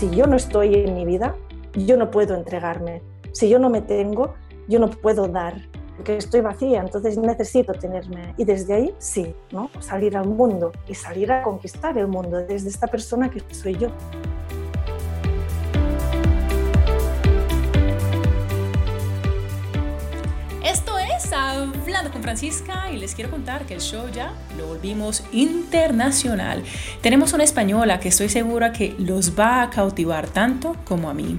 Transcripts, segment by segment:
si yo no estoy en mi vida, yo no puedo entregarme. Si yo no me tengo, yo no puedo dar, porque estoy vacía, entonces necesito tenerme. Y desde ahí, sí, ¿no? Salir al mundo y salir a conquistar el mundo desde esta persona que soy yo. Hablando con Francisca y les quiero contar que el show ya lo volvimos internacional. Tenemos una española que estoy segura que los va a cautivar tanto como a mí.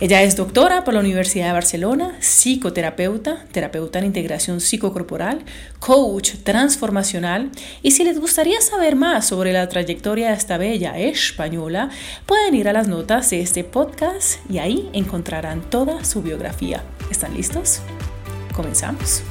Ella es doctora por la Universidad de Barcelona, psicoterapeuta, terapeuta en integración psicocorporal, coach transformacional y si les gustaría saber más sobre la trayectoria de esta bella española, pueden ir a las notas de este podcast y ahí encontrarán toda su biografía. ¿Están listos? Comenzamos.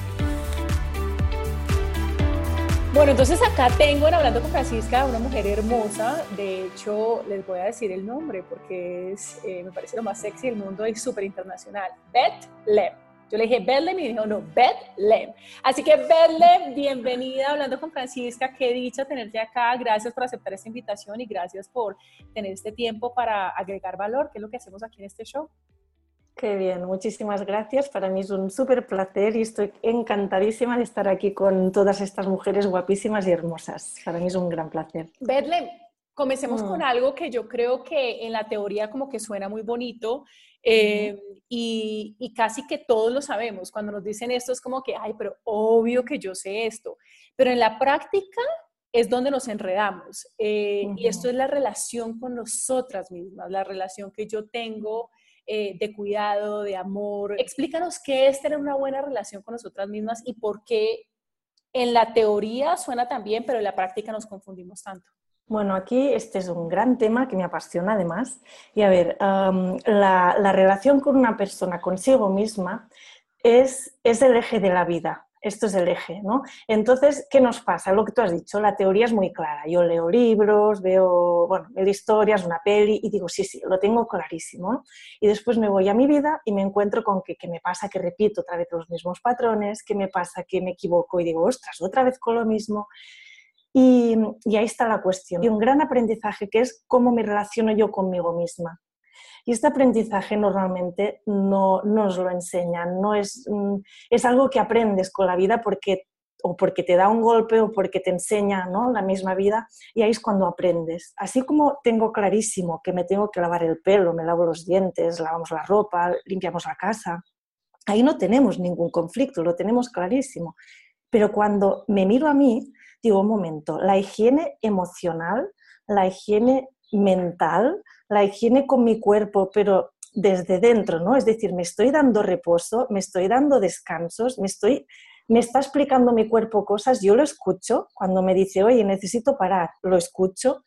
Bueno, entonces acá tengo, hablando con Francisca, una mujer hermosa. De hecho, les voy a decir el nombre porque es, eh, me parece lo más sexy del mundo y súper internacional. Beth Lem. Yo le dije Lem y dijo, no, Beth Lem. Así que Lem, bienvenida hablando con Francisca. Qué dicha tenerte acá. Gracias por aceptar esta invitación y gracias por tener este tiempo para agregar valor, que es lo que hacemos aquí en este show. Qué bien, muchísimas gracias. Para mí es un súper placer y estoy encantadísima de estar aquí con todas estas mujeres guapísimas y hermosas. Para mí es un gran placer. Bedlem, comencemos con mm. algo que yo creo que en la teoría como que suena muy bonito eh, y, y, casi que todos lo sabemos. Cuando nos dicen esto es como que, ay, pero obvio que yo sé esto. Pero en la práctica es donde nos enredamos. Eh, y esto es la relación con nosotras mismas, la relación que yo tengo eh, de cuidado, de amor. Explícanos qué es tener una buena relación con nosotras mismas y por qué en la teoría suena tan bien, pero en la práctica nos confundimos tanto. Bueno, aquí este es un gran tema que me apasiona además. Y a ver, la, la, relación con una persona consigo misma es, es el eje de la vida esto es el eje, ¿no? Entonces, ¿qué nos pasa? Lo que tú has dicho, la teoría es muy clara. Yo leo libros, veo, bueno, leo historias, una peli y digo, sí, sí, lo tengo clarísimo. Y después me voy a mi vida y me encuentro con que, me pasa que repito otra vez los mismos patrones, que me pasa que me equivoco y digo, ostras, otra vez con lo mismo. Y, y ahí está la cuestión. Y un gran aprendizaje que es cómo me relaciono yo conmigo misma. Y este aprendizaje normalmente no, nos lo enseñan, no es, mm, es algo que aprendes con la vida porque o porque te da un golpe o porque te enseña ¿no? la misma vida y ahí es cuando aprendes. Así como tengo clarísimo que me tengo que lavar el pelo, me lavo los dientes, lavamos la ropa, limpiamos la casa, ahí no tenemos ningún conflicto, lo tenemos clarísimo. Pero cuando me miro a mí, digo, un momento, la higiene emocional, la higiene mental, la higiene con mi cuerpo, pero desde dentro, ¿no? Es decir, me estoy dando reposo, me estoy dando descansos, me estoy me está explicando mi cuerpo cosas, yo lo escucho cuando me dice, "Oye, necesito parar", lo escucho.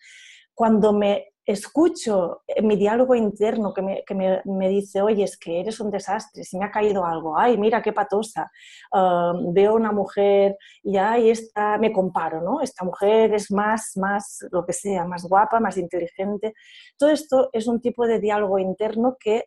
Cuando me escucho mi diálogo interno que, me, que me, me, dice, oye, es que eres un desastre, si me ha caído algo, ay, mira qué patosa, uh, veo una mujer y ahí está, me comparo, ¿no? Esta mujer es más, más, lo que sea, más guapa, más inteligente. Todo esto es un tipo de diálogo interno que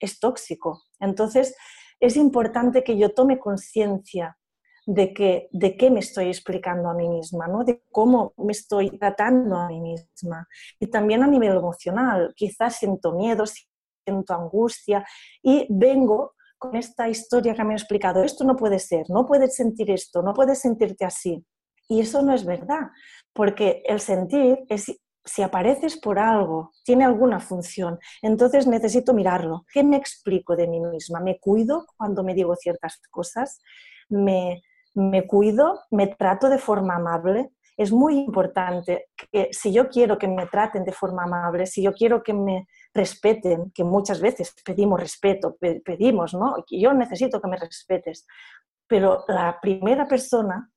es tóxico. Entonces, es importante que yo tome conciencia de, que, de qué me estoy explicando a mí misma, ¿no? de cómo me estoy tratando a mí misma. Y también a nivel emocional, quizás siento miedo, siento angustia y vengo con esta historia que me ha explicado, esto no puede ser, no puedes sentir esto, no puedes sentirte así. Y eso no es verdad, porque el sentir es si apareces por algo, tiene alguna función, entonces necesito mirarlo. ¿Qué me explico de mí misma? ¿Me cuido cuando me digo ciertas cosas? ¿Me, me cuido, me trato de forma amable. Es muy importante que si yo quiero que me traten de forma amable, si yo quiero que me respeten, que muchas veces pedimos respeto, pedimos, ¿no? Yo necesito que me respetes, pero la primera persona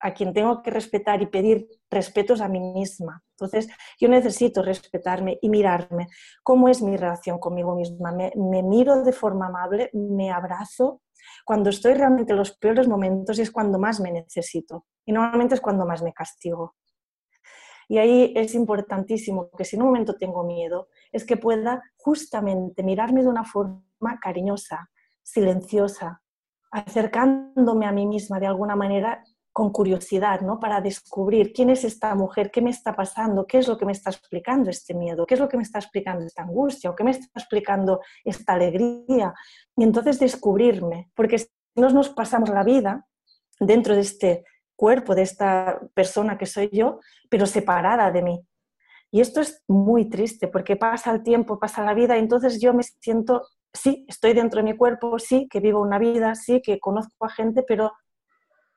a quien tengo que respetar y pedir respeto es a mí misma. Entonces, yo necesito respetarme y mirarme. ¿Cómo es mi relación conmigo misma? Me, me miro de forma amable, me abrazo, cuando estoy realmente en los peores momentos es cuando más me necesito y normalmente es cuando más me castigo. Y ahí es importantísimo que si en un momento tengo miedo, es que pueda justamente mirarme de una forma cariñosa, silenciosa, acercándome a mí misma de alguna manera con curiosidad, ¿no? Para descubrir quién es esta mujer, qué me está pasando, qué es lo que me está explicando este miedo, qué es lo que me está explicando esta angustia o qué me está explicando esta alegría. Y entonces descubrirme, porque si nos, nos pasamos la vida dentro de este cuerpo, de esta persona que soy yo, pero separada de mí. Y esto es muy triste porque pasa el tiempo, pasa la vida, y entonces yo me siento, sí, estoy dentro de mi cuerpo, sí, que vivo una vida, sí, que conozco a gente, pero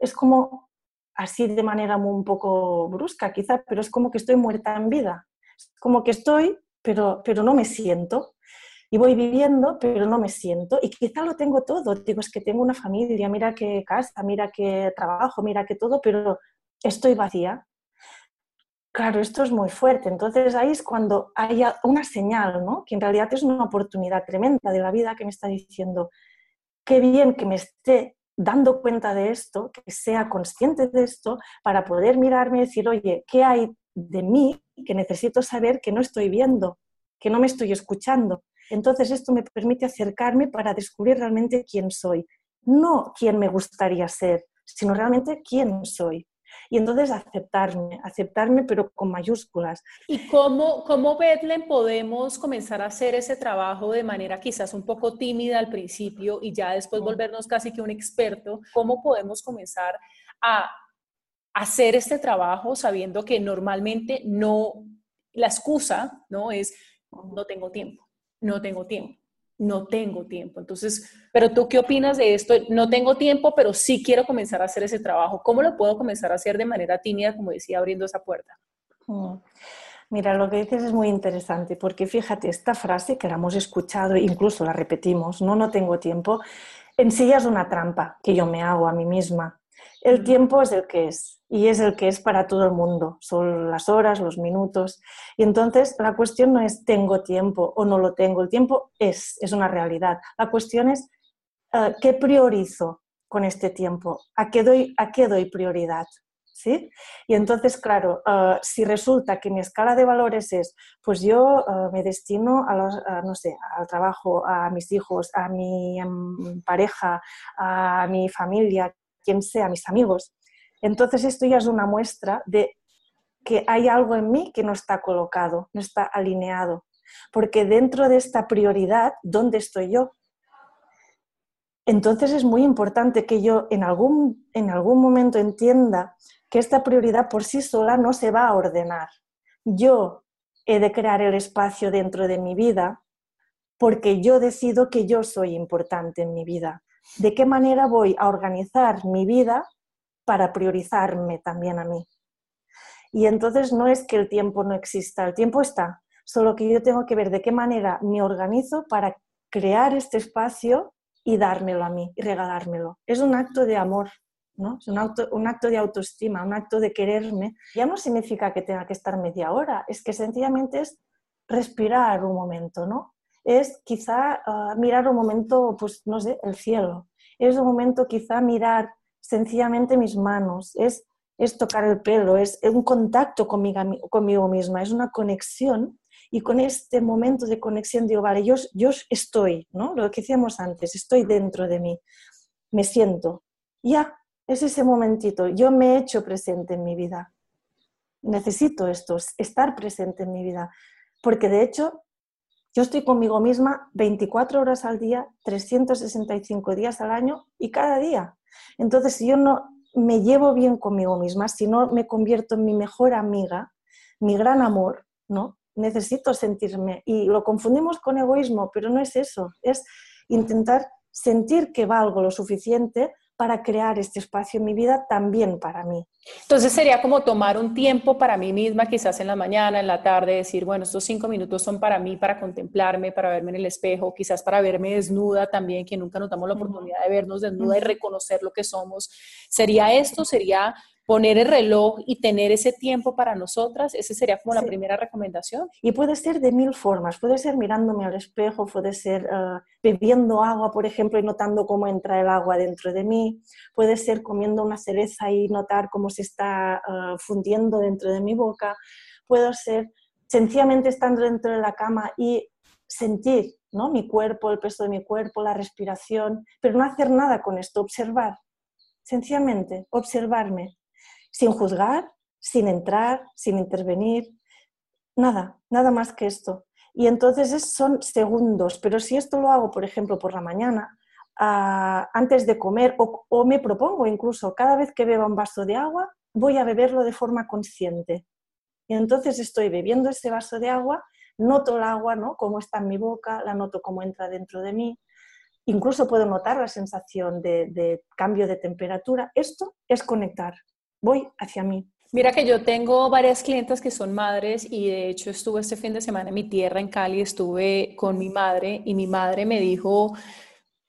es como así de manera un poco brusca quizá, pero es como que estoy muerta en vida. Es como que estoy, pero, pero no me siento. Y voy viviendo, pero no me siento. Y quizá lo tengo todo. Digo, es que tengo una familia, mira qué casa, mira qué trabajo, mira qué todo, pero estoy vacía. Claro, esto es muy fuerte. Entonces ahí es cuando hay una señal, ¿no? Que en realidad es una oportunidad tremenda de la vida que me está diciendo, qué bien que me esté dando cuenta de esto, que sea consciente de esto, para poder mirarme y decir, oye, ¿qué hay de mí que necesito saber que no estoy viendo, que no me estoy escuchando? Entonces esto me permite acercarme para descubrir realmente quién soy, no quién me gustaría ser, sino realmente quién soy. Y entonces aceptarme, aceptarme pero con mayúsculas. ¿Y cómo, cómo Bethlehem podemos comenzar a hacer ese trabajo de manera quizás un poco tímida al principio y ya después volvernos casi que un experto? ¿Cómo podemos comenzar a hacer este trabajo sabiendo que normalmente no, la excusa no es no tengo tiempo, no tengo tiempo no tengo tiempo. Entonces, pero tú qué opinas de esto? No tengo tiempo, pero sí quiero comenzar a hacer ese trabajo. ¿Cómo lo puedo comenzar a hacer de manera tímida, como decía, abriendo esa puerta? Mm. Mira, lo que dices es muy interesante, porque fíjate, esta frase que la hemos escuchado, incluso la repetimos, no, no tengo tiempo, en sí ya es una trampa que yo me hago a mí misma. El tiempo es el que es y es el que es para todo el mundo. Son las horas, los minutos. Y entonces la cuestión no es tengo tiempo o no lo tengo. El tiempo es, es una realidad. La cuestión es eh, qué priorizo con este tiempo, a qué doy, a qué doy prioridad. ¿Sí? Y entonces, claro, eh, si resulta que mi escala de valores es, pues yo eh, me destino a los, no sé, al trabajo, a mis hijos, a mi em, pareja, a mi familia, quien sea, mis amigos. Entonces esto ya es una muestra de que hay algo en mí que no está colocado, no está alineado. Porque dentro de esta prioridad, ¿dónde estoy yo? Entonces es muy importante que yo en algún, en algún momento entienda que esta prioridad por sí sola no se va a ordenar. Yo he de crear el espacio dentro de mi vida porque yo decido que yo soy importante en mi vida de qué manera voy a organizar mi vida para priorizarme también a mí. Y entonces no es que el tiempo no exista, el tiempo está, solo que yo tengo que ver de qué manera me organizo para crear este espacio y dármelo a mí y regalármelo. Es un acto de amor, ¿no? Es un, un acto de autoestima, un acto de quererme. Ya no significa que tenga que estar media hora, es que sencillamente es respirar un momento, ¿no? es quizá ah, mirar un momento, pues no sé, el cielo. Es un momento quizá mirar sencillamente mis manos, es, es tocar el pelo, es, un contacto conmigo, conmigo misma, es una conexión y con este momento de conexión digo, vale, yo, yo estoy, ¿no? Lo que decíamos antes, estoy dentro de mí, me siento. Ya, es ese momentito, yo me he hecho presente en mi vida. Necesito esto, estar presente en mi vida, porque de hecho yo estoy conmigo misma 24 horas al día, 365 días al año y cada día. Entonces, si yo no me llevo bien conmigo misma, si no me convierto en mi mejor amiga, mi gran amor, ¿no? Necesito sentirme y lo confundimos con egoísmo, pero no es eso, es intentar sentir que valgo lo suficiente para crear este espacio en mi vida también para mí. Entonces sería como tomar un tiempo para mí misma, quizás en la mañana, en la tarde, decir, bueno, estos cinco minutos son para mí, para contemplarme, para verme en el espejo, quizás para verme desnuda también, que nunca nos damos la oportunidad de vernos desnuda y reconocer lo que somos. ¿Sería esto? ¿Sería poner el reloj y tener ese tiempo para nosotras, esa sería como la primera recomendación. Y puede ser de mil formas, puede ser mirándome al espejo, puede ser eh, bebiendo agua, por ejemplo, y notando cómo entra el agua dentro de mí, puede ser comiendo una cereza y notar cómo se está eh, fundiendo dentro de mi boca, puede ser sencillamente estando dentro de la cama y sentir ¿no? mi cuerpo, el peso de mi cuerpo, la respiración, pero no hacer nada con esto, observar sencillamente, observarme, sin juzgar, sin entrar, sin intervenir, nada, nada más que esto. Y entonces son segundos, pero si esto lo hago, por ejemplo, por la mañana, ah, antes de comer, o, me propongo incluso, cada vez que beba un vaso de agua, voy a beberlo de forma consciente. Y entonces estoy bebiendo ese vaso de agua, noto el agua, ¿no? Cómo está en mi boca, la noto cómo entra dentro de mí. Incluso puedo notar la sensación de, de cambio de temperatura. Esto es conectar. Voy hacia mí. Mira que yo tengo varias clientas que son madres y de hecho estuve este fin de semana en mi tierra, en Cali, estuve con mi madre y mi madre me dijo,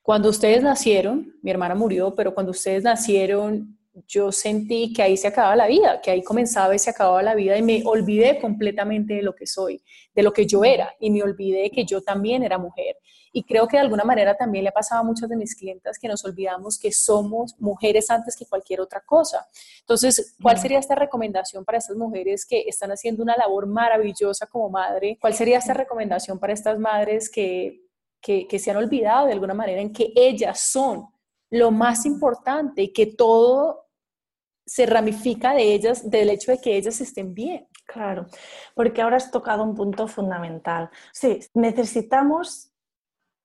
cuando ustedes nacieron, mi hermana murió, pero cuando ustedes nacieron, yo sentí que ahí se acababa la vida, que ahí comenzaba y se acababa la vida y me olvidé completamente de lo que soy, de lo que yo era y me olvidé que yo también era mujer. Y creo que de alguna manera también le ha pasado a muchas de mis clientas que nos olvidamos que somos mujeres antes que cualquier otra cosa. Entonces, ¿cuál sería esta recomendación para estas mujeres que están haciendo una labor maravillosa como madre? ¿Cuál sería esta recomendación para estas madres que, que, que se han olvidado de alguna manera en que ellas son lo más importante que todo se ramifica de ellas, del hecho de que ellas estén bien. Claro, porque ahora has tocado un punto fundamental. Sí, necesitamos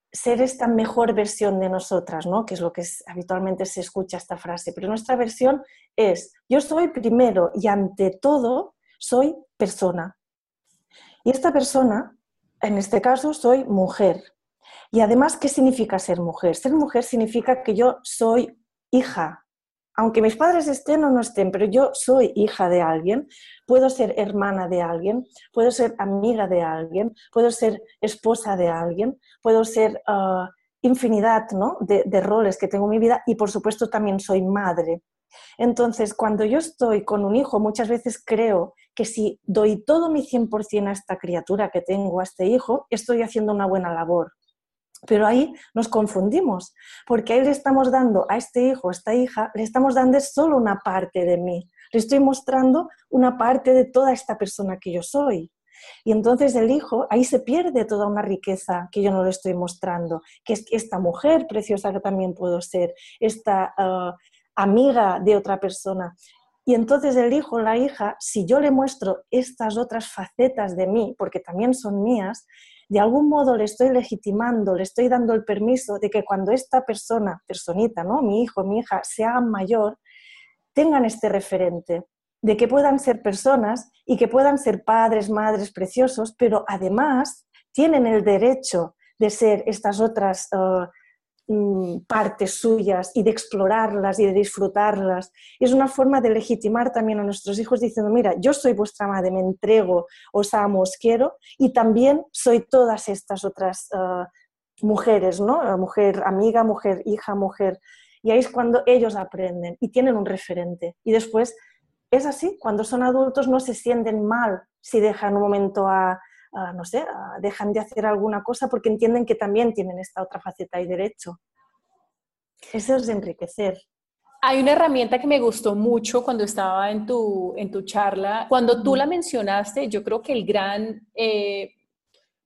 ser esta mejor versión de nosotras, ¿no? que es lo que habitualmente se escucha esta frase, pero nuestra versión es, yo soy primero y ante todo soy persona. Y esta persona, en este caso, soy mujer. Y además, ¿qué significa ser mujer? Ser mujer significa que yo soy hija, aunque mis padres estén o no estén, pero yo soy hija de alguien, puedo ser hermana de alguien, puedo ser amiga de alguien, puedo ser esposa de alguien, puedo ser ah, infinidad ¿no? de, de roles que tengo en mi vida y por supuesto también soy madre. Entonces, cuando yo estoy con un hijo, muchas veces creo que si doy todo mi 100% a esta criatura que tengo, a este hijo, estoy haciendo una buena labor. Pero ahí nos confundimos, porque ahí le estamos dando a este hijo, a esta hija, le estamos dando solo una parte de mí, le estoy mostrando una parte de toda esta persona que yo soy. Y entonces el hijo, ahí se pierde toda una riqueza que yo no le estoy mostrando, que es esta mujer preciosa que también puedo ser, esta ah, amiga de otra persona. Y entonces el hijo, la hija, si yo le muestro estas otras facetas de mí, porque también son mías, de algún modo le estoy legitimando, le estoy dando el permiso de que cuando esta persona, personita, ¿no? mi hijo, mi hija, se hagan mayor, tengan este referente, de que puedan ser personas y que puedan ser padres, madres preciosos, pero además tienen el derecho de ser estas otras uh, Mm, partes suyas y de explorarlas y de disfrutarlas. es una forma de legitimar también a nuestros hijos diciendo, mira, yo soy vuestra madre, me entrego, os amo, os quiero y también soy todas estas otras ah, mujeres, ¿no? Mujer amiga, mujer hija, mujer. Y ahí es cuando ellos aprenden y tienen un referente. Y después es así, cuando son adultos no se sienten mal si dejan un momento a, no sé, dejan de hacer alguna cosa porque entienden que también tienen esta otra faceta y derecho. Eso es enriquecer. Hay una herramienta que me gustó mucho cuando estaba en tu, en tu charla. Cuando tú la mencionaste, yo creo que el gran eh,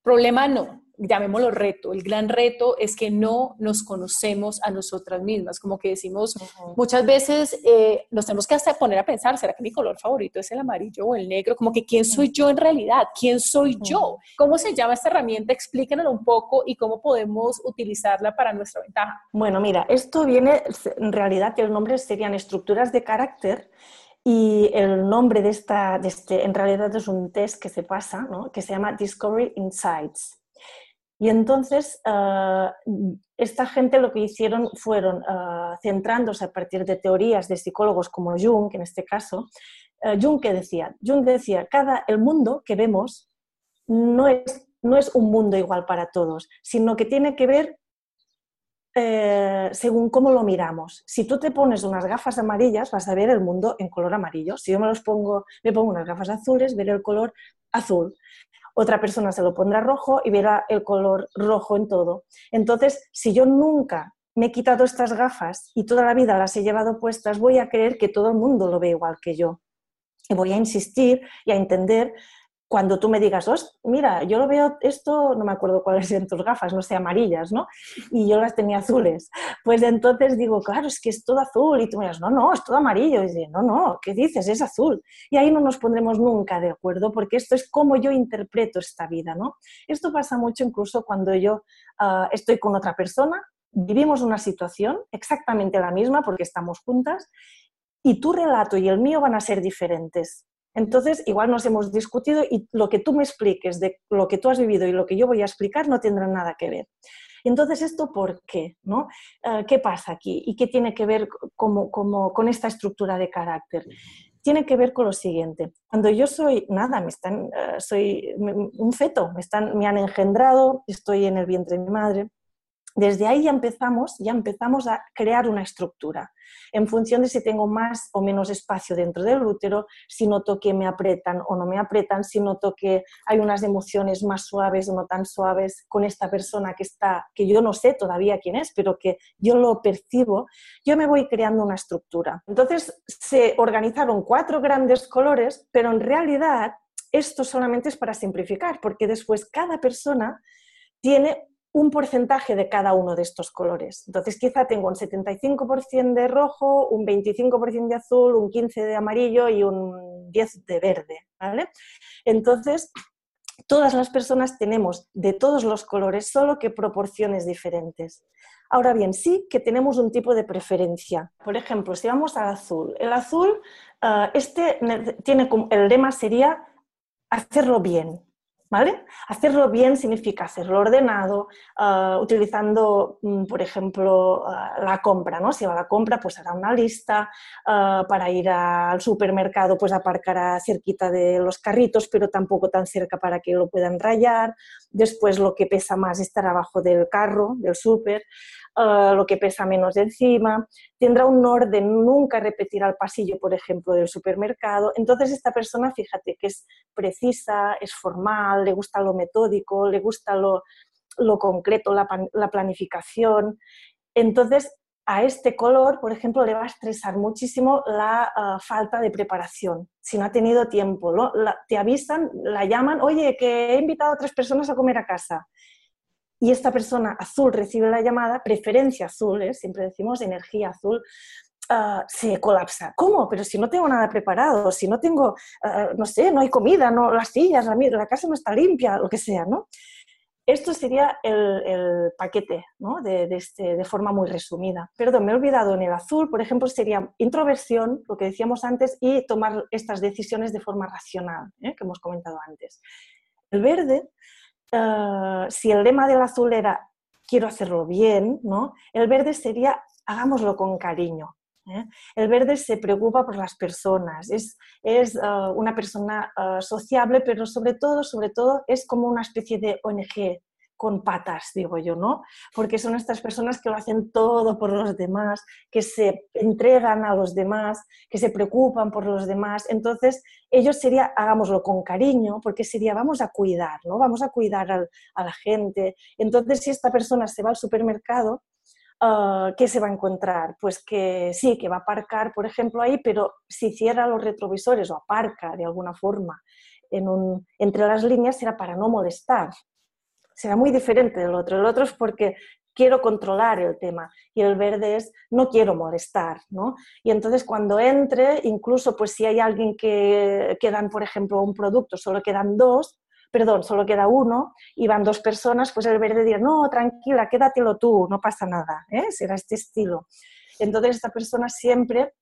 problema no, llamémoslo reto, el gran reto es que no nos conocemos a nosotras mismas, como que decimos, muchas veces eh, nos tenemos que hasta poner a pensar, ¿será que mi color favorito es el amarillo o el negro? Como que ¿quién soy yo en realidad? ¿Quién soy yo? ¿Cómo se llama esta herramienta? Explíquenoslo un poco y cómo podemos utilizarla para nuestra ventaja. Bueno, mira, esto viene, en realidad el nombre serían estructuras de carácter y el nombre de esta, de este, en realidad es un test que se pasa, ¿no? que se llama Discovery Insights. Y entonces, ah, esta gente lo que hicieron fueron, ah, centrándose a partir de teorías de psicólogos como Jung, en este caso, uh, Jung que decía, Jung decía, cada, el mundo que vemos no es, no es un mundo igual para todos, sino que tiene que ver eh, según cómo lo miramos. Si tú te pones unas gafas amarillas, vas a ver el mundo en color amarillo. Si yo me los pongo, me pongo unas gafas azules, veré el color azul otra persona se lo pondrá rojo y verá el color rojo en todo. Entonces, si yo nunca me he quitado estas gafas y toda la vida las he llevado puestas, voy a creer que todo el mundo lo ve igual que yo. Y voy a insistir y a entender cuando tú me digas, mira, yo lo veo esto, no me acuerdo cuáles eran tus gafas, no sé, amarillas, ¿no? Y yo las tenía azules. Pues entonces digo, claro, es que es todo azul. Y tú me dices, no, no, es todo amarillo. Y digo, no, no, ¿qué dices? Es azul. Y ahí no nos pondremos nunca de acuerdo, porque esto es como yo interpreto esta vida, ¿no? Esto pasa mucho incluso cuando yo ah, estoy con otra persona, vivimos una situación exactamente la misma porque estamos juntas, y tu relato y el mío van a ser diferentes entonces, igual nos hemos discutido y lo que tú me expliques de lo que tú has vivido y lo que yo voy a explicar no tendrá nada que ver. Entonces, ¿esto por qué? ¿no? Eh, ¿Qué pasa aquí? ¿Y qué tiene que ver como, con esta estructura de carácter? Tiene que ver con lo siguiente. Cuando yo soy, nada, me están, eh, soy un feto, me, están, me han engendrado, estoy en el vientre de mi madre, desde ahí ya empezamos, ya empezamos a crear una estructura en función de si tengo más o menos espacio dentro del útero, si noto que me apretan o no me apretan, si noto que hay unas emociones más suaves o no tan suaves con esta persona que está, que yo no sé todavía quién es, pero que yo lo percibo, yo me voy creando una estructura. Entonces se organizaron cuatro grandes colores, pero en realidad esto solamente es para simplificar, porque después cada persona tiene un porcentaje de cada uno de estos colores. Entonces quizá tengo un 75% de rojo, un 25% de azul, un 15% de amarillo y un 10% de verde. ¿vale? Entonces, todas las personas tenemos de todos los colores, solo que proporciones diferentes. Ahora bien, sí que tenemos un tipo de preferencia. Por ejemplo, si vamos al azul, el azul, eh, este tiene el lema sería hacerlo bien, ¿Vale? Hacerlo bien significa hacerlo ordenado, ah, utilizando, mm, por ejemplo, ah, la compra, ¿no? Si va a la compra, pues hará una lista, ah, para ir al supermercado, pues aparcará cerquita de los carritos, pero tampoco tan cerca para que lo puedan rayar. Después lo que pesa más estará abajo del carro, del súper. Eh, lo que pesa menos de encima, tendrá un orden, nunca repetirá el pasillo, por ejemplo, del supermercado. Entonces esta persona, fíjate que es precisa, es formal, le gusta lo metódico, le gusta lo, concreto, la, planificación. Entonces, a este color, por ejemplo, le va a estresar muchísimo la eh, falta de preparación. Si no ha tenido tiempo, te avisan, la llaman, oye, que he invitado a tres personas a comer a casa y esta persona azul recibe la llamada, preferencia azul, ¿eh? siempre decimos energía azul, ah, se colapsa. ¿Cómo? Pero si no tengo nada preparado, si no tengo, ah, no sé, no hay comida, no, las sillas, la, la, casa no está limpia, lo que sea, ¿no? Esto sería el, paquete, ¿no? de, este, de, forma muy resumida. Perdón, me he olvidado en el azul, por ejemplo, sería introversión, lo que decíamos antes, y tomar estas decisiones de forma racional, ¿eh? que hemos comentado antes. El verde eh, si el lema del azul era quiero hacerlo bien, ¿no? el verde sería hagámoslo con cariño. ¿eh? El verde se preocupa por las personas, es, es eh, una persona sociable, pero sobre todo, sobre todo es como una especie de ONG, con patas, digo yo, ¿no? Porque son estas personas que lo hacen todo por los demás, que se entregan a los demás, que se preocupan por los demás. Entonces, ellos sería, hagámoslo con cariño, porque sería, vamos a cuidar, ¿no? Vamos a cuidar a la gente. Entonces, si esta persona se va al supermercado, ah, ¿qué se va a encontrar? Pues que sí, que va a aparcar, por ejemplo, ahí, pero si cierra los retrovisores o aparca de alguna forma entre las líneas, será para no molestar será muy diferente del otro. El otro es porque quiero controlar el tema y el verde es no quiero molestar, ¿no? Y entonces cuando entre, incluso pues si hay alguien que quedan, por ejemplo, un producto, solo quedan dos, perdón, solo queda uno y van dos personas, pues el verde dirá, no, tranquila, quédatelo tú, no pasa nada, ¿eh? será este estilo. Entonces esta persona siempre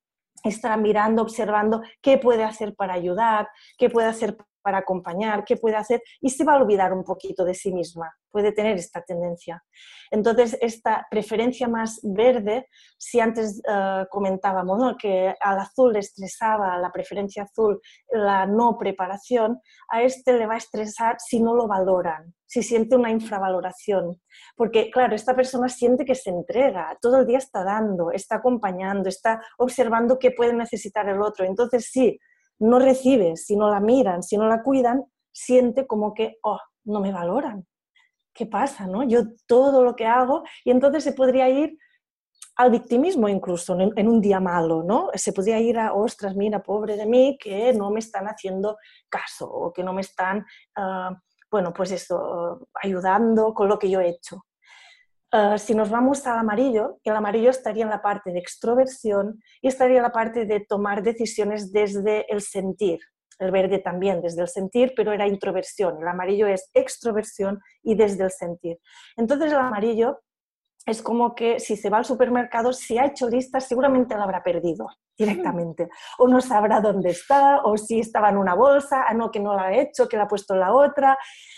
estará mirando, observando qué puede hacer para ayudar, qué puede hacer para acompañar, qué puede hacer y se va a olvidar un poquito de sí misma, puede tener esta tendencia. Entonces, esta preferencia más verde, si antes eh, comentábamos que al azul le estresaba la preferencia azul la no preparación, a este le va a estresar si no lo valoran, si siente una infravaloración. Porque, claro, esta persona siente que se entrega, todo el día está dando, está acompañando, está observando qué puede necesitar el otro. Entonces, sí, no recibe, si no la miran, si no la cuidan, siente como que, oh, no me valoran. ¿Qué pasa? No? Yo todo lo que hago y entonces se podría ir al victimismo incluso en, un día malo, ¿no? Se podría ir a, ostras, mira, pobre de mí, que no me están haciendo caso o que no me están, ah, bueno, pues eso, ayudando con lo que yo he hecho. Ah, si nos vamos al amarillo, el amarillo estaría en la parte de extroversión y estaría en la parte de tomar decisiones desde el sentir. El verde también desde el sentir, pero era introversión. El amarillo es extroversión y desde el sentir. Entonces el amarillo es como que si se va al supermercado, si ha hecho listas, seguramente la habrá perdido directamente. O no sabrá dónde está, o si estaba en una bolsa, ah, no, que no la ha hecho, que la ha puesto en la otra,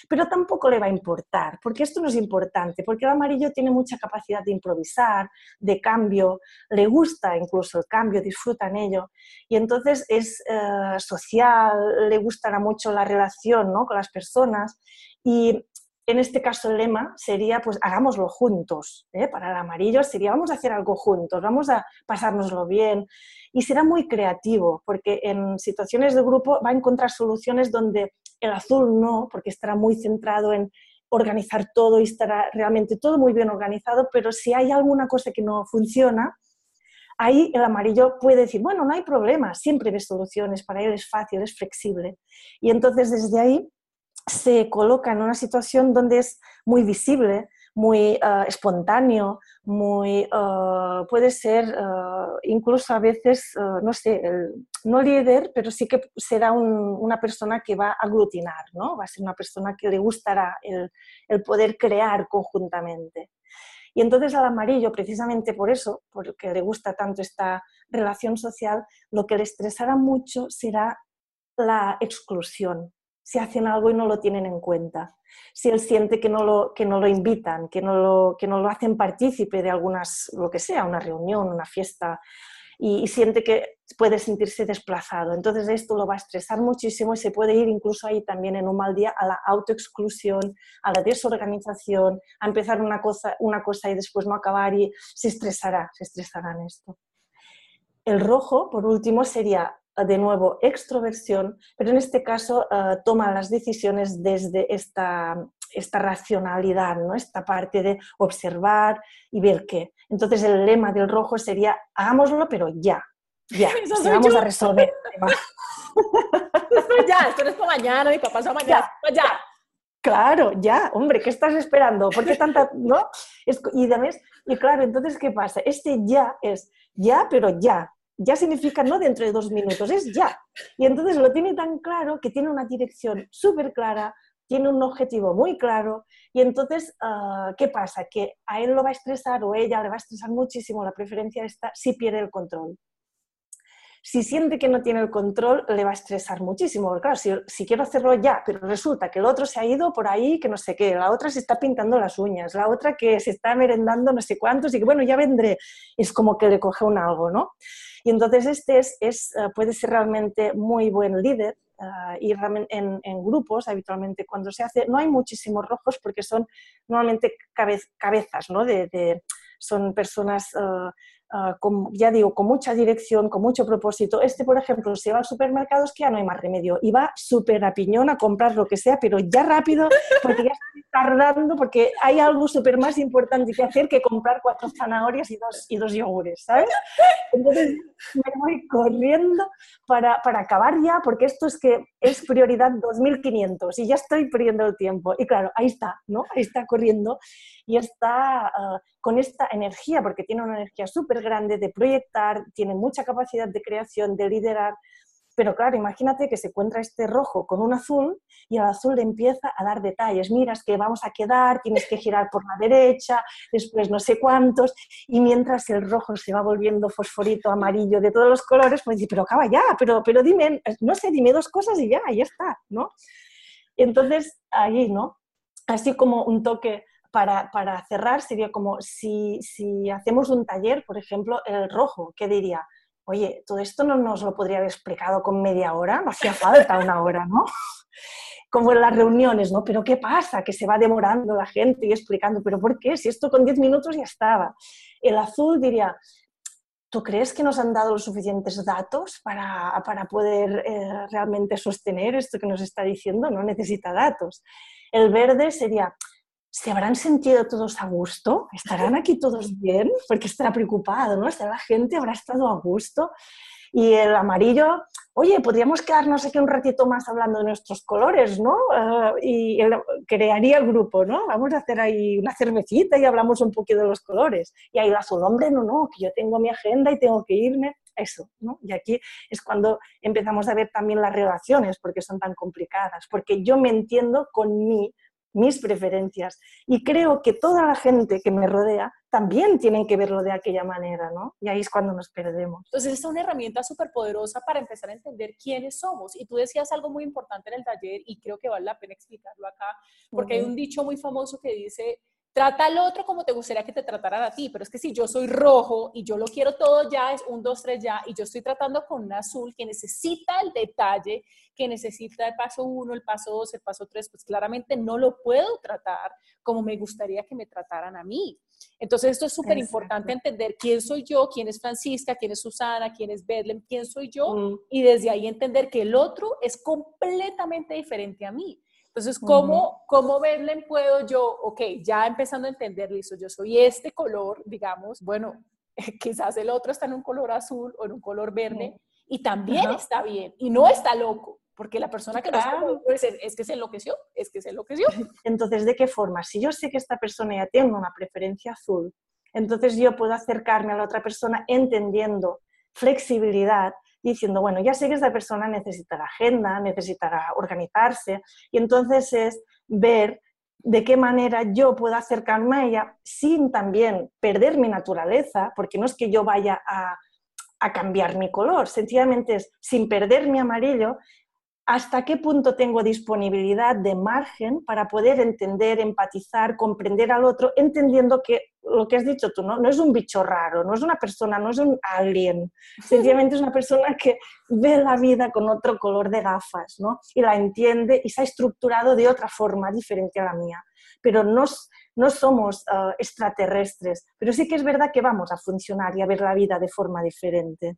pero tampoco le va a importar, porque esto no es importante, porque el amarillo tiene mucha capacidad de improvisar, de cambio, le gusta incluso el cambio, disfruta en ello, y entonces es eh, social, le gustará mucho la relación ¿no? con las personas, y en este caso el lema sería, pues hagámoslo juntos. ¿eh? Para el amarillo sería, vamos a hacer algo juntos, vamos a pasárnoslo bien. Y será muy creativo, porque en situaciones de grupo va a encontrar soluciones donde el azul no, porque estará muy centrado en organizar todo y estará realmente todo muy bien organizado, pero si hay alguna cosa que no funciona, ahí el amarillo puede decir, bueno, no hay problema, siempre ve soluciones, para él es fácil, es flexible. Y entonces desde ahí se coloca en una situación donde es muy visible, muy eh, espontáneo, muy, eh, puede ser eh, incluso a veces, no sé, no líder, pero sí que será una persona que va a aglutinar, ¿no? va a ser una persona que le gustará el, el poder crear conjuntamente. Y entonces al amarillo, precisamente por eso, porque le gusta tanto esta relación social, lo que le estresará mucho será la exclusión, si hacen algo y no lo tienen en cuenta, si él siente que no lo, que no lo invitan, que no lo, que no lo hacen partícipe de algunas, lo que sea, una reunión, una fiesta, y, siente que puede sentirse desplazado. Entonces esto lo va a estresar muchísimo y se puede ir incluso ahí también en un mal día a la autoexclusión, a la desorganización, a empezar una cosa, una cosa y después no acabar y se estresará, se estresará en esto. El rojo, por último, sería de nuevo extroversión, pero en este caso eh, toma las decisiones desde esta, esta racionalidad, ¿no? esta parte de observar y ver qué. Entonces el lema del rojo sería, hagámoslo, pero ya, ya, vamos a resolver esto ya, esto no es para mañana, mi papá es mañana, ya. ya. Claro, ya, hombre, ¿qué estás esperando? ¿Por qué tanta, no? y, y claro, entonces, ¿qué pasa? Este ya es ya, pero ya, ya significa no dentro de dos minutos, es ya. Y entonces lo tiene tan claro que tiene una dirección súper clara, tiene un objetivo muy claro y entonces, ah, ¿qué pasa? Que a él lo va a estresar o ella le va a estresar muchísimo la preferencia esta si pierde el control. Si siente que no tiene el control, le va a estresar muchísimo. Porque claro, si, si, quiero hacerlo ya, pero resulta que el otro se ha ido por ahí, que no sé qué, la otra se está pintando las uñas, la otra que se está merendando no sé cuántos y que bueno, ya vendré. Es como que le coge un algo, ¿no? Y entonces este es, es eh, puede ser realmente muy buen líder uh, y en, en, grupos habitualmente cuando se hace, no hay muchísimos rojos porque son normalmente cabezas, ¿no? De, de, son personas uh, Ah, ya digo, con mucha dirección, con mucho propósito. Este, por ejemplo, si va al supermercado es que ya no hay más remedio y va súper a piñón a comprar lo que sea, pero ya rápido, porque ya está tardando, porque hay algo súper más importante que hacer que comprar cuatro zanahorias y dos, y dos yogures, ¿sabes? Entonces me voy corriendo para, para acabar ya, porque esto es que es prioridad 2500 y ya estoy perdiendo el tiempo. Y claro, ahí está, ¿no? Ahí está corriendo y está ah, con esta energía, porque tiene una energía súper grande de proyectar, tiene mucha capacidad de creación, de liderar. Pero claro, imagínate que se encuentra este rojo con un azul y al azul le empieza a dar detalles. Miras que vamos a quedar, tienes que girar por la derecha, después no sé cuántos. Y mientras el rojo se va volviendo fosforito, amarillo, de todos los colores, pues dice, pero acaba ya, pero, pero dime, no sé, dime dos cosas y ya, ya está, ¿no? Entonces, ahí, ¿no? Así como un toque para, para, cerrar sería como si, si, hacemos un taller, por ejemplo, el rojo, ¿qué diría? Oye, todo esto no nos lo podría haber explicado con media hora, no hacía falta una hora, ¿no? Como en las reuniones, ¿no? Pero ¿qué pasa? Que se va demorando la gente y explicando, ¿pero por qué? Si esto con 10 minutos ya estaba. El azul diría, ¿tú crees que nos han dado los suficientes datos para, para poder eh, realmente sostener esto que nos está diciendo? No necesita datos. El verde sería, ¿se habrán sentido todos a gusto? ¿Estarán aquí todos bien? Porque estará preocupado, ¿no? ¿Estará la gente? ¿Habrá estado a gusto? Y el amarillo, oye, podríamos quedarnos aquí un ratito más hablando de nuestros colores, ¿no? Ah, y crearía el grupo, ¿no? Vamos a hacer ahí una cervecita y hablamos un poquito de los colores. Y ahí el azul, hombre, no, no, que yo tengo mi agenda y tengo que irme. Eso, ¿no? Y aquí es cuando empezamos a ver también las relaciones, porque son tan complicadas, porque yo me entiendo con mi mis preferencias. Y creo que toda la gente que me rodea también tienen que verlo de aquella manera, ¿no? Y ahí es cuando nos perdemos. Entonces, es una herramienta súper poderosa para empezar a entender quiénes somos. Y tú decías algo muy importante en el taller y creo que vale la pena explicarlo acá, porque hay un dicho muy famoso que dice, Trata al otro como te gustaría que te trataran a ti, pero es que si yo soy rojo y yo lo quiero todo ya, es un, dos, tres ya, y yo estoy tratando con un azul que necesita el detalle, que necesita el paso uno, el paso dos, el paso tres, pues claramente no lo puedo tratar como me gustaría que me trataran a mí. Entonces esto es súper importante entender quién soy yo, quién es Francisca, quién es Susana, quién es Bedlem, quién soy yo, mm. y desde ahí entender que el otro es completamente diferente a mí. Entonces, ¿cómo, ¿cómo verle puedo yo, ok, ya empezando a entender, listo, yo soy este color, digamos, bueno, quizás el otro está en un color azul o en un color verde y también está bien y no está loco. Porque la persona que no es, es que se enloqueció, es que se enloqueció. Entonces, ¿de qué forma? Si yo sé que esta persona ya tiene una preferencia azul, entonces yo puedo acercarme a la otra persona entendiendo flexibilidad diciendo, bueno, ya sé que esta persona necesitará agenda, necesitará organizarse, y entonces es ver de qué manera yo puedo acercarme a ella sin también perder mi naturaleza, porque no es que yo vaya a, a cambiar mi color, sencillamente es sin perder mi amarillo, hasta qué punto tengo disponibilidad de margen para poder entender, empatizar, comprender al otro, entendiendo que lo que has dicho tú, ¿no? no es un bicho raro, no es una persona, no es un alien, sencillamente es una persona que ve la vida con otro color de gafas ¿no? y la entiende y se ha estructurado de otra forma diferente a la mía. Pero no, no somos ah, extraterrestres, pero sí que es verdad que vamos a funcionar y a ver la vida de forma diferente.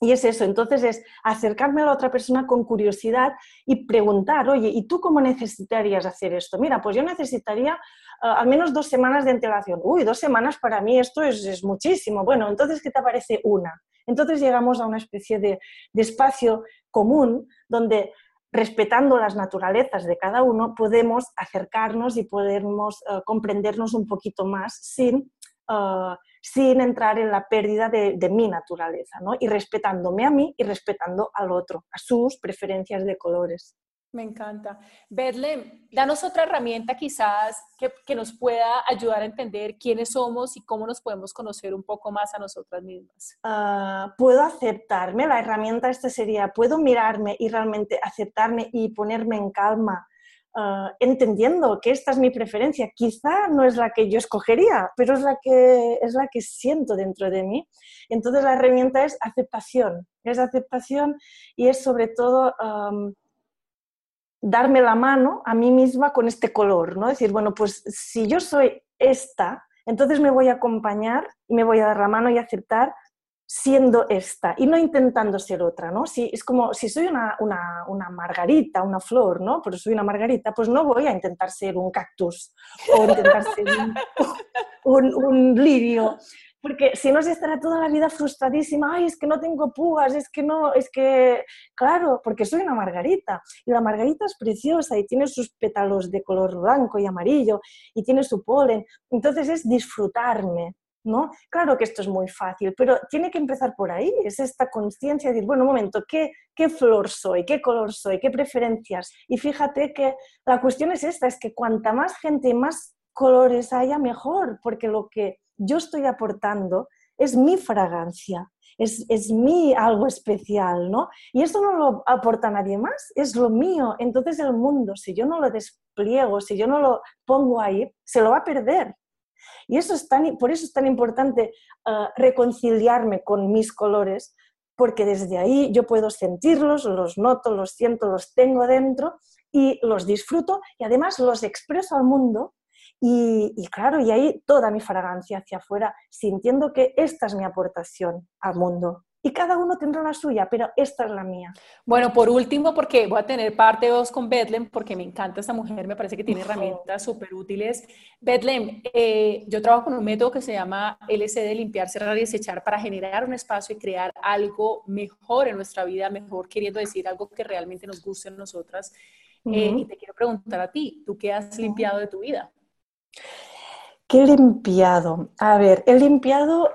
Y es eso, entonces es acercarme a la otra persona con curiosidad y preguntar, oye, ¿y tú cómo necesitarías hacer esto? Mira, pues yo necesitaría ah, al menos dos semanas de antelación. Uy, dos semanas para mí esto es, muchísimo. Bueno, entonces, ¿qué te parece una? Entonces llegamos a una especie de, espacio común donde respetando las naturalezas de cada uno, podemos acercarnos y podemos ah, comprendernos un poquito más sin ah, sin entrar en la pérdida de, mi naturaleza, ¿no? Y respetándome a mí y respetando al otro, a sus preferencias de colores. Me encanta. Bedlem, danos otra herramienta quizás que, nos pueda ayudar a entender quiénes somos y cómo nos podemos conocer un poco más a nosotras mismas. Ah, puedo aceptarme, la herramienta esta sería, puedo mirarme y realmente aceptarme y ponerme en calma Ah, entendiendo que esta es mi preferencia. Quizá no es la que yo escogería, pero es la que, es la que siento dentro de mí. Entonces la herramienta es aceptación, es aceptación y es sobre todo darme la mano a mí misma con este color, ¿no? Decir, bueno, pues si yo soy esta, entonces me voy a acompañar y me voy a dar la mano y aceptar siendo esta y no intentando ser otra, ¿no? Si, es como si soy una, margarita, una flor, ¿no? Pero soy una margarita, pues no voy a intentar ser un cactus o intentar ser un, un, lirio, porque si no se estará toda la vida frustradísima, ay, es que no tengo púas, es que no, es que, claro, porque soy una margarita y la margarita es preciosa y tiene sus pétalos de color blanco y amarillo y tiene su polen, entonces es disfrutarme, ¿no? Claro que esto es muy fácil, pero tiene que empezar por ahí, es esta conciencia de decir, bueno, un momento, ¿qué, ¿qué flor soy? ¿Qué color soy? ¿Qué preferencias? Y fíjate que la cuestión es esta, es que cuanta más gente y más colores haya, mejor, porque lo que yo estoy aportando es mi fragancia, es, es mi algo especial, ¿no? Y eso no lo aporta nadie más, es lo mío. Entonces el mundo, si yo no lo despliego, si yo no lo pongo ahí, se lo va a perder. Y eso es tan, por eso es tan importante ah, reconciliarme con mis colores, porque desde ahí yo puedo sentirlos, los noto, los siento, los tengo dentro y los disfruto y además los expreso al mundo y, y, claro, y ahí toda mi fragancia hacia afuera, sintiendo que esta es mi aportación al mundo. Y cada uno tendrá la suya, pero esta es la mía. Bueno, por último, porque voy a tener parte 2 con Bedlem, porque me encanta esta mujer, me parece que tiene herramientas súper útiles. Bedlem, eh, yo trabajo con un método que se llama LCD, limpiar, cerrar y desechar, para generar un espacio y crear algo mejor en nuestra vida, mejor queriendo decir algo que realmente nos guste a nosotras. Eh, y te quiero preguntar a ti, ¿tú qué has limpiado de tu vida? ¿Qué he limpiado? A ver, he limpiado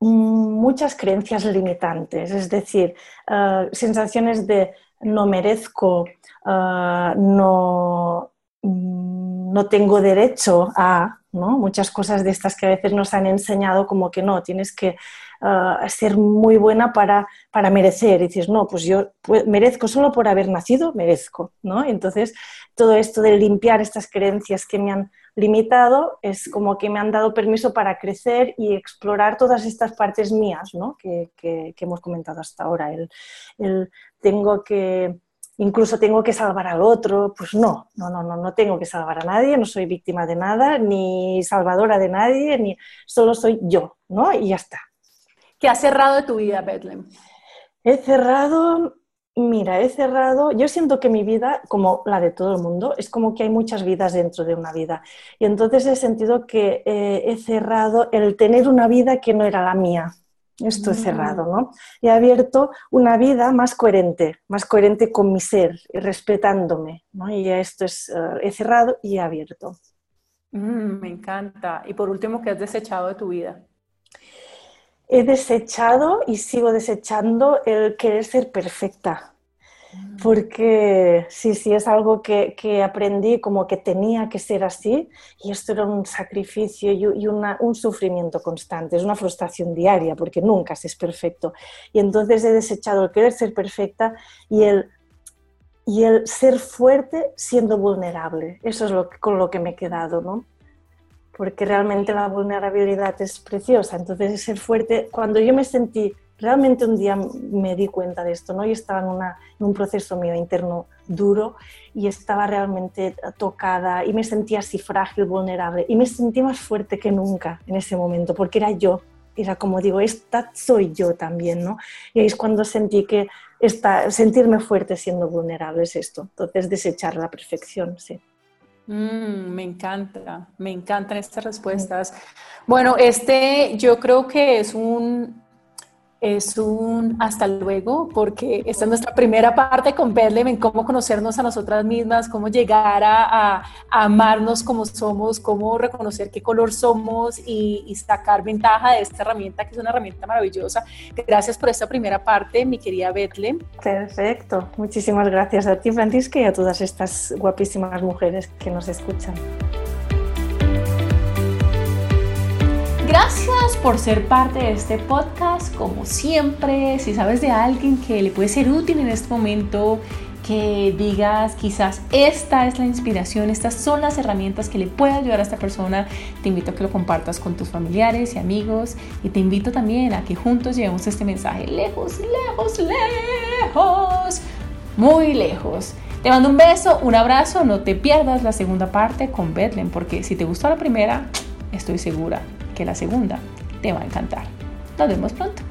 muchas creencias limitantes, es decir, eh, sensaciones de no merezco, eh, no, mm, no tengo derecho a, ¿no? muchas cosas de estas que a veces nos han enseñado como que no, tienes que uh, ser muy buena para, para merecer. Y dices, no, pues yo merezco solo por haber nacido, merezco. ¿no? Entonces, todo esto de limpiar estas creencias que me han limitado es como que me han dado permiso para crecer y explorar todas estas partes mías ¿no? que, que, hemos comentado hasta ahora. El, el, tengo que incluso tengo que salvar al otro, pues no, no, no, no, no tengo que salvar a nadie, no soy víctima de nada, ni salvadora de nadie, ni solo soy yo, ¿no? Y ya está. ¿Qué has cerrado de tu vida, Bethlehem? He cerrado, mira, he cerrado, yo siento que mi vida, como la de todo el mundo, es como que hay muchas vidas dentro de una vida. Y entonces he sentido que eh, he cerrado el tener una vida que no era la mía. Esto he mm. cerrado, ¿no? He abierto una vida más coherente, más coherente con mi ser, respetándome, ¿no? Y esto es, eh, he cerrado y he abierto. Mm, me encanta. Y por último, ¿qué has desechado de tu vida? He desechado y sigo desechando el querer ser perfecta. Mm. Porque sí, sí, es algo que, aprendí como que tenía que ser así y esto era un sacrificio y, un sufrimiento constante, es una frustración diaria porque nunca se es perfecto. Y entonces he desechado el querer ser perfecta y el, y el ser fuerte siendo vulnerable. Eso es lo, con lo que me he quedado, ¿no? Porque realmente la vulnerabilidad es preciosa. Entonces, ser fuerte, cuando yo me sentí, realmente un día me di cuenta de esto, ¿no? Yo estaba en, una, en un proceso mío interno duro y estaba realmente tocada y me sentía así frágil, vulnerable y me sentí más fuerte que nunca en ese momento, porque era yo, era como digo, esta soy yo también, ¿no? Y ahí es cuando sentí que esta, sentirme fuerte siendo vulnerable es esto, entonces desechar la perfección, sí. Mm, me encanta, me encantan estas respuestas. Bueno, este yo creo que es un, es un hasta luego, porque esta es nuestra primera parte con Bedlem en cómo conocernos a nosotras mismas, cómo llegar a, amarnos como somos, cómo reconocer qué color somos y, sacar ventaja de esta herramienta, que es una herramienta maravillosa. Gracias por esta primera parte, mi querida Bedlem. Perfecto. Muchísimas gracias a ti, Francisca, y a todas estas guapísimas mujeres que nos escuchan. Gracias por ser parte de este podcast. Como siempre, si sabes de alguien que le puede ser útil en este momento, que digas quizás esta es la inspiración, estas son las herramientas que le puede ayudar a esta persona, te invito a que lo compartas con tus familiares y amigos y te invito también a que juntos llevemos este mensaje lejos, lejos, lejos, muy lejos. Te mando un beso, un abrazo, no te pierdas la segunda parte con Bedlam porque si te gustó la primera, estoy segura que la segunda te va a encantar. Nos vemos pronto.